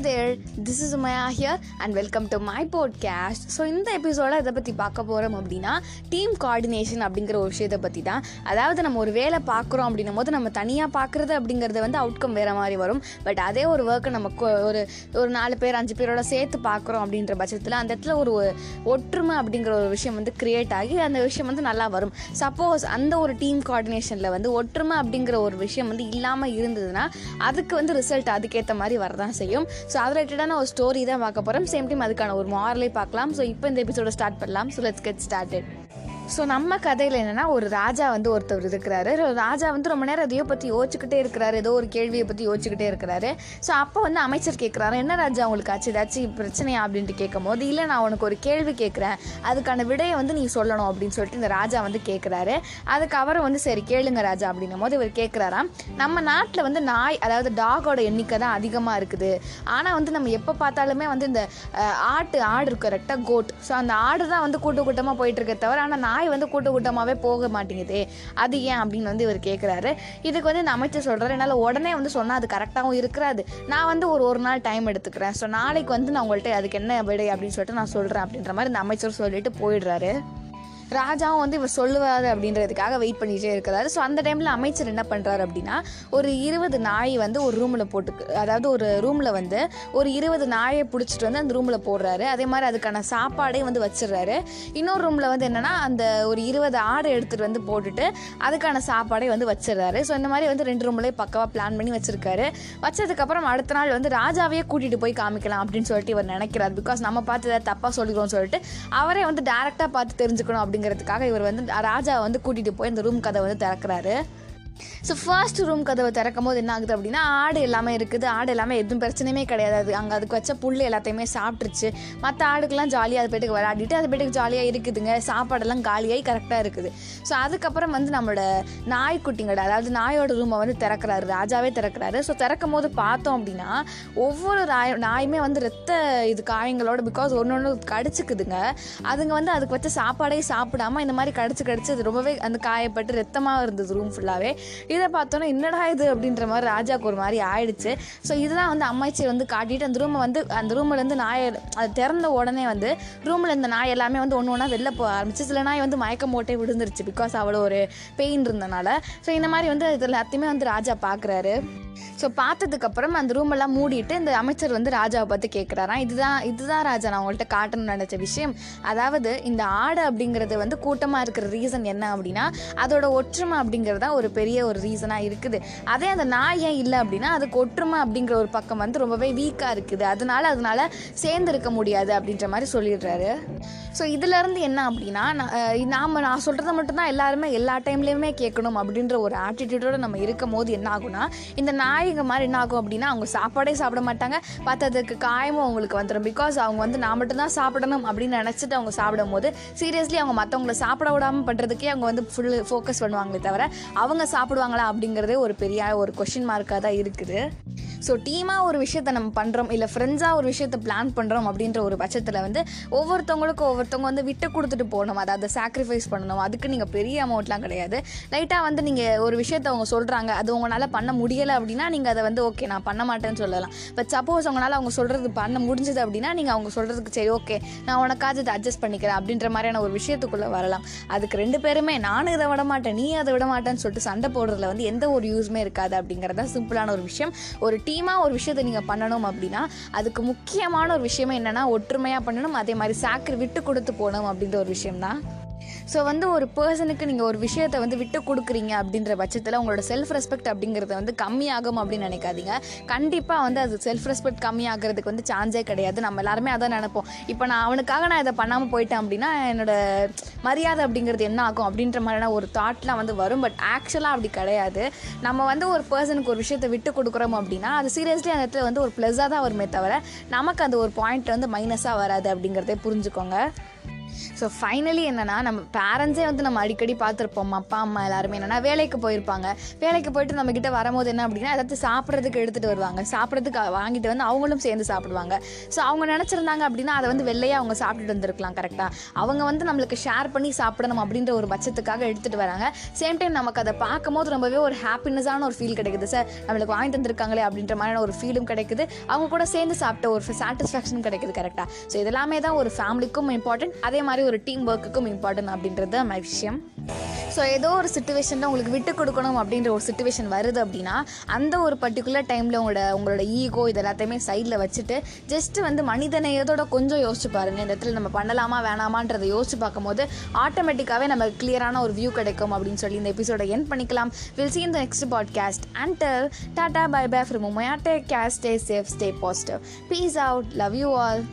There this is Maya here and welcome to my podcast so இந்த எபிசோட இதை பற்றி பார்க்க போகிறோம் அப்படின்னா டீம் கோஆர்டினேஷன் அப்படிங்கிற ஒரு விஷயத்தை பற்றி தான். அதாவது நம்ம ஒரு வேலை பார்க்குறோம் அப்படின்னும் போது நம்ம தனியாக பார்க்குறது அப்படிங்கிறது வந்து அவுட்கம் வேறு மாதிரி வரும். பட் அதே ஒரு ஒர்க்கை நம்ம கொ- ஒரு ஒரு நாலு பேர் அஞ்சு பேரோட சேர்த்து பார்க்குறோம் அப்படின்ற பட்சத்தில் அந்த இடத்துல ஒரு ஒற்றுமை அப்படிங்கிற ஒரு விஷயம் வந்து கிரியேட் ஆகி அந்த விஷயம் வந்து நல்லா வரும். சப்போஸ் அந்த ஒரு டீம் கோஆர்டினேஷனில் வந்து ஒற்றுமை அப்படிங்கிற ஒரு விஷயம் வந்து இல்லாமல் இருந்ததுன்னா அதுக்கு வந்து ரிசல்ட் அதுக்கேற்ற மாதிரி வரதான் செய்யும். ஸோ அது ரிலேட்டடான ஒரு ஸ்டோரி தான் பார்க்க போகிறோம் சேம் டைம் அதுக்கான ஒரு மாரலே பார்க்கலாம். ஸோ இப்போ இந்த எபிசோட ஸ்டார்ட் பண்ணலாம். So let's get started so நம்ம கதையில் என்னென்னா ஒரு ராஜா வந்து ஒருத்தர் இருக்கிறாரு. ராஜா வந்து ரொம்ப நேரம் எதையோ பற்றி யோசிச்சுக்கிட்டே இருக்கிறாரு. ஏதோ ஒரு கேள்வியை பற்றி யோசிச்சுக்கிட்டே இருக்கிறாரு. ஸோ அப்போ வந்து அமைச்சர் கேட்குறாரு என்ன ராஜா உங்களுக்கு ஆச்சு? ஏதாச்சும் பிரச்சனையா? அப்படின்ட்டு கேட்கும் போது இல்லை நான் உனக்கு ஒரு கேள்வி கேட்குறேன் அதுக்கான விடையை வந்து நீ சொல்லணும் அப்படின்னு சொல்லிட்டு இந்த ராஜா வந்து கேட்குறாரு அதுக்கு அவரை வந்து சரி கேளுங்க ராஜா அப்படின்னும் போது இவர் கேட்குறாராம் நம்ம நாட்டில் வந்து நாய் அதாவது டாகோட எண்ணிக்கை தான் அதிகமாக இருக்குது. ஆனால் வந்து நம்ம எப்போ பார்த்தாலுமே வந்து இந்த ஆட்டு ஆடு இருக்கு கரெக்டாக கோட் ஸோ அந்த ஆடு தான் வந்து கூட்டு கூட்டமாக போயிட்டு இருக்க தவிர ஆனால் நாய் வந்து கூட்ட கூட்டமாகவே போக மாட்டேங்குதே. அது ஏன் அப்படின்னு வந்து இவர் கேட்குறாரு இதுக்கு வந்து இந்த அமைச்சர் சொல்கிறாரு என்னால் உடனே வந்து சொன்னால் அது கரெக்டாகவும் இருக்கிறாது நான் வந்து ஒரு ஒரு நாள் டைம் எடுத்துக்கிறேன். ஸோ நாளைக்கு வந்து நான் உங்கள்கிட்ட அதுக்கு என்ன விடை அப்படின்னு சொல்லிட்டு நான் சொல்கிறேன் அப்படின்ற மாதிரி இந்த அமைச்சர் சொல்லிட்டு போயிடுறாரு. ராஜாவும் வந்து இவர் சொல்லுவார் அப்படின்றதுக்காக வெயிட் பண்ணிகிட்டே இருக்கிறாரு. ஸோ அந்த டைமில் அமைச்சர் என்ன பண்ணுறாரு அப்படின்னா ஒரு இருபது நாய் வந்து ஒரு ரூமில் போட்டு அதாவது ஒரு ரூமில் வந்து ஒரு இருபது நாயை பிடிச்சிட்டு வந்து அந்த ரூமில் போடுறாரு. அதே மாதிரி அதுக்கான சாப்பாடே வந்து வச்சிடுறாரு. இன்னொரு ரூமில் வந்து என்னென்னா அந்த ஒரு இருபது ஆடு எடுத்துகிட்டு வந்து போட்டுட்டு அதுக்கான சாப்பாடே வந்து வச்சிடுறாரு. ஸோ இந்த மாதிரி வந்து ரெண்டு ரூம்லேயே பக்கவாக பிளான் பண்ணி வச்சுருக்காரு. வச்சதுக்கப்புறம் அடுத்த நாள் வந்து ராஜாவையே கூட்டிகிட்டு போய் காமிக்கலாம் அப்படின்னு சொல்லிட்டு இவர் நினைக்கிறார். பிகாஸ் நம்ம பார்த்து ஏதாவது தப்பாக சொல்லிக்கிறோம்னு சொல்லிட்டு அவரே வந்து டேரெக்டாக பார்த்து தெரிஞ்சுக்கணும் அப்படிங்கிறதுக்காக இவர் வந்து ராஜாவை வந்து கூட்டிகிட்டு போய் இந்த ரூம் கதை வந்து திறக்கிறாரு. ஸோ ஃபர்ஸ்ட் ரூம் கதவை திறக்கும் போது என்ன ஆகுது அப்படின்னா ஆடு எல்லாமே இருக்குது. ஆடு எல்லாமே எதுவும் பிரச்சனையுமே கிடையாது. அது அங்கே அதுக்கு வச்ச புல் எல்லாத்தையுமே சாப்பிட்ருச்சு மற்ற ஆடுக்கெல்லாம் ஜாலியாக அது போய்ட்டு விளையாடிட்டு அது பேட்டுக்கு ஜாலியாக இருக்குதுங்க. சாப்பாடெல்லாம் காலியாகி கரெக்டாக இருக்குது. ஸோ அதுக்கப்புறம் வந்து நம்மளோட நாய்க்குட்டிங்களோட அதாவது நாயோட ரூமை வந்து திறக்கிறாரு. ராஜாவே திறக்கிறாரு. ஸோ திறக்கும் போது பார்த்தோம் அப்படின்னா ஒவ்வொரு நாய் நாயுமே வந்து ரத்த இது காயங்களோட பிகாஸ் ஒன்று ஒன்று கடிச்சுக்குதுங்க. அதுங்க வந்து அதுக்கு வச்ச சாப்பாடே சாப்பிடாம இந்த மாதிரி கடிச்சு கடிச்சு அது ரொம்பவே அந்த காயப்பட்டு ரத்தமாக இருந்தது ரூம் ஃபுல்லாகவே இதை பார்த்தோன்னா என்னடா இது அப்படின்ற மாதிரி ராஜாவுக்கு ஒரு மாதிரி ஆயிடுச்சு. ஸோ இதுதான் வந்து அமைச்சர் வந்து காட்டிட்டு அந்த ரூமை வந்து அந்த ரூம்லேருந்து நாயை அது திறந்த உடனே வந்து ரூமில் இந்த நாய் எல்லாமே வந்து ஒன்று ஒன்றா வெளில போக ஆரம்பிச்சு சில நாய் வந்து மயக்கம் போட்டே விழுந்துருச்சு பிகாஸ் அவ்வளோ ஒரு பெயின் இருந்தனால. ஸோ இந்த மாதிரி வந்து இது எல்லாத்தையுமே வந்து ராஜா பார்க்குறாரு ஸோ பார்த்ததுக்கப்புறம் அந்த ரூமெல்லாம் மூடிட்டு இந்த அமைச்சர் வந்து ராஜாவை பார்த்து கேட்குறாராம் இதுதான் இதுதான் ராஜா நான் உங்கள்கிட்ட காட்டணும்னு நினச்ச விஷயம். அதாவது இந்த ஆடை அப்படிங்கிறது வந்து கூட்டமாக இருக்கிற ரீசன் என்ன அப்படின்னா அதோட ஒற்றுமை அப்படிங்கிறது தான் ஒரு பெரிய ஒரு ரீசனாக இருக்குது. அதே அந்த நாய் ஏன் இல்லை அப்படின்னா அது ஒற்றுமை அப்படிங்கிற ஒரு பக்கம் வந்து ரொம்பவே வீக்காக இருக்குது. அதனால அதனால சேர்ந்து இருக்க முடியாது அப்படின்ற மாதிரி சொல்லிடுறாரு. ஸோ இதுலேருந்து என்ன அப்படின்னா நான், நான் சொல்கிறத மட்டும்தான் எல்லாருமே எல்லா டைம்லேயுமே கேட்கணும் அப்படின்ற ஒரு ஆட்டிடியூடோடு நம்ம இருக்கும் போது என்ன ஆகும்னா இந்த நாய்ங்க மாதிரி என்ன ஆகும் அப்படின்னா அவங்க சாப்பாடே சாப்பிட மாட்டாங்க. பார்த்ததுக்கு காயமும் அவங்களுக்கு வந்துடும் பிகாஸ் அவங்க வந்து நான் மட்டும்தான் சாப்பிடணும் அப்படின்னு நினச்சிட்டு அவங்க சாப்பிடும் போது சீரியஸ்லி அவங்க மற்றவங்கள சாப்பிட விடாமல் பண்ணுறதுக்கே அவங்க வந்து ஃபுல் ஃபோக்கஸ் பண்ணுவாங்களே தவிர அவங்க சாப்பிடுவாங்களா அப்படிங்கிறதே ஒரு பெரிய ஒரு கொஷின் மார்க்காக தான் இருக்குது. ஸோ டீமாக ஒரு விஷயத்த நம்ம பண்ணுறோம் இல்லை ஃப்ரெண்ட்ஸாக ஒரு விஷயத்த பிளான் பண்ணுறோம் அப்படின்ற ஒரு பட்சத்தில் வந்து ஒவ்வொருத்தவங்களுக்கும் ஒவ்வொருத்தவங்க வந்து விட்டு கொடுத்துட்டு போகணும். அதாவது சாக்ரிஃபைஸ் பண்ணணும். அதுக்கு நீங்கள் பெரிய அமௌண்ட்லாம் கிடையாது. லைட்டாக வந்து நீங்கள் ஒரு விஷயத்த அவங்க சொல்கிறாங்க அது உங்களால் பண்ண முடியலை அப்படின்னா நீங்கள் அதை வந்து ஓகே நான் பண்ண மாட்டேன்னு சொல்லலாம். பட் சப்போஸ் அவங்களால அவங்க சொல்கிறது பண்ண முடிஞ்சது அப்படின்னா நீங்கள் அவங்க சொல்கிறதுக்கு சரி ஓகே நான் உனக்காவது இதை அட்ஜஸ்ட் பண்ணிக்கிறேன் அப்படின்ற மாதிரியான ஒரு விஷயத்துக்குள்ளே வரலாம். அதுக்கு ரெண்டு பேருமே நானும் இதை விட மாட்டேன் நீ அதை விட மாட்டேன்னு சொல்லிட்டு சண்டை போடுறதுல வந்து எந்த ஒரு யூஸுமே இருக்காது அப்படிங்கிறதான் சிம்பிளான ஒரு விஷயம். ஒரு டீமாக ஒரு விஷயத்தை நீங்கள் பண்ணணும் அப்படின்னா அதுக்கு முக்கியமான ஒரு விஷயமே என்னென்னா ஒற்றுமையாக பண்ணணும். அதே மாதிரி சாக்கரி விட்டு கொடுத்து போகணும் அப்படின்ற ஒரு விஷயம்தான். ஸோ வந்து ஒரு பர்சனுக்கு நீங்கள் ஒரு விஷயத்தை வந்து விட்டு கொடுக்குறீங்க அப்படின்ற பட்சத்தில் உங்களோட செல்ஃப் ரெஸ்பெக்ட் அப்படிங்கிறது வந்து கம்மியாகும் அப்படின்னு நினைக்காதீங்க. கண்டிப்பாக வந்து அது செல்ஃப் ரெஸ்பெக்ட் கம்மியாகிறதுக்கு வந்து சான்ஸே கிடையாது. நம்ம எல்லாருமே அதான் நினைப்போம். இப்போ நான் அவனுக்காக நான் இதை பண்ணாமல் போயிட்டேன் அப்படின்னா என்னோட மரியாதை அப்படிங்கிறது என்ன ஆகும் அப்படின்ற மாதிரியான ஒரு தாட்லாம் வந்து வரும். பட் ஆக்சுவலாக அப்படி கிடையாது. நம்ம வந்து ஒரு பர்சனுக்கு ஒரு விஷயத்தை விட்டு கொடுக்குறோம் அப்படின்னா அது சீரியஸ்லி அந்த இடத்துல வந்து ஒரு ப்ளஸ்ஸாக தான் வருமே தவிர நமக்கு அந்த ஒரு பாயிண்ட் வந்து மைனஸாக வராது அப்படிங்கிறதே புரிஞ்சுக்கோங்க. ஸோ ஃபைனலி என்னென்னா நம்ம பேரண்ட்ஸே வந்து நம்ம அடிக்கடி பார்த்துருப்போம். அப்பா அம்மா எல்லாருமே என்னென்னா வேலைக்கு போயிருப்பாங்க. வேலைக்கு போயிட்டு நம்ம வரும்போது என்ன அப்படின்னா ஏதாவது சாப்பிட்றதுக்கு எடுத்துகிட்டு வருவாங்க. சாப்பிட்றதுக்கு வாங்கிட்டு வந்து அவங்களும் சேர்ந்து சாப்பிடுவாங்க. ஸோ அவங்க நினச்சிருந்தாங்க அப்படின்னா அதை வந்து வெள்ளையாக அவங்க சாப்பிட்டுட்டு வந்திருக்கலாம் கரெக்டாக அவங்க வந்து நம்மளுக்கு ஷேர் பண்ணி சாப்பிடணும் அப்படின்ற ஒரு பட்சத்துக்காக எடுத்துகிட்டு வராங்க. சேம் டைம் நமக்கு அதை பார்க்கும்போது ரொம்பவே ஒரு ஹாப்பினஸான ஒரு ஃபீல் கிடைக்குது. சார் நம்மளுக்கு வாங்கி தந்திருக்காங்களே அப்படின்ற மாதிரியான ஒரு ஃபீலும் கிடைக்குது. அவங்க கூட சேர்ந்து சாப்பிட்ட ஒரு சாட்டிஸ்ஃபேக்ஷன் கிடைக்குது கரெக்டாக ஸோ இதெல்லாமே தான் ஒரு ஃபேமிலிக்கும் இம்பார்ட்டன்ட் அதே மாதிரி ஒரு டீம் ஒர்க்குக்கும் இம்பார்ட்டன்ட் அப்படின்றது தான் விஷயம். ஸோ ஏதோ ஒரு சுச்சுவேஷனில் உங்களுக்கு விட்டு கொடுக்கணும் அப்படின்ற ஒரு சுச்சுவேஷன் வருது அப்படின்னா அந்த ஒரு பர்டிகுலர் டைமில் உங்களோட உங்களோட ஈகோ இது எல்லாத்தையுமே சைடில் வச்சுட்டு ஜஸ்ட் வந்து மனிதநேயத்தோட கொஞ்சம் யோசிச்சு பாருங்கள் இந்த இடத்துல நம்ம பண்ணலாமா வேணாமான்றதை யோசிச்சு பார்க்கும்போது ஆட்டோமேட்டிக்காகவே நமக்கு கிளியரான ஒரு வியூ கிடைக்கும் அப்படின்னு சொல்லி இந்த எபிசோட என் பண்ணிக்கலாம். வில் சி இந்த next podcast and tell tata bye bye from Umaiya take care stay safe stay positive peace out love you all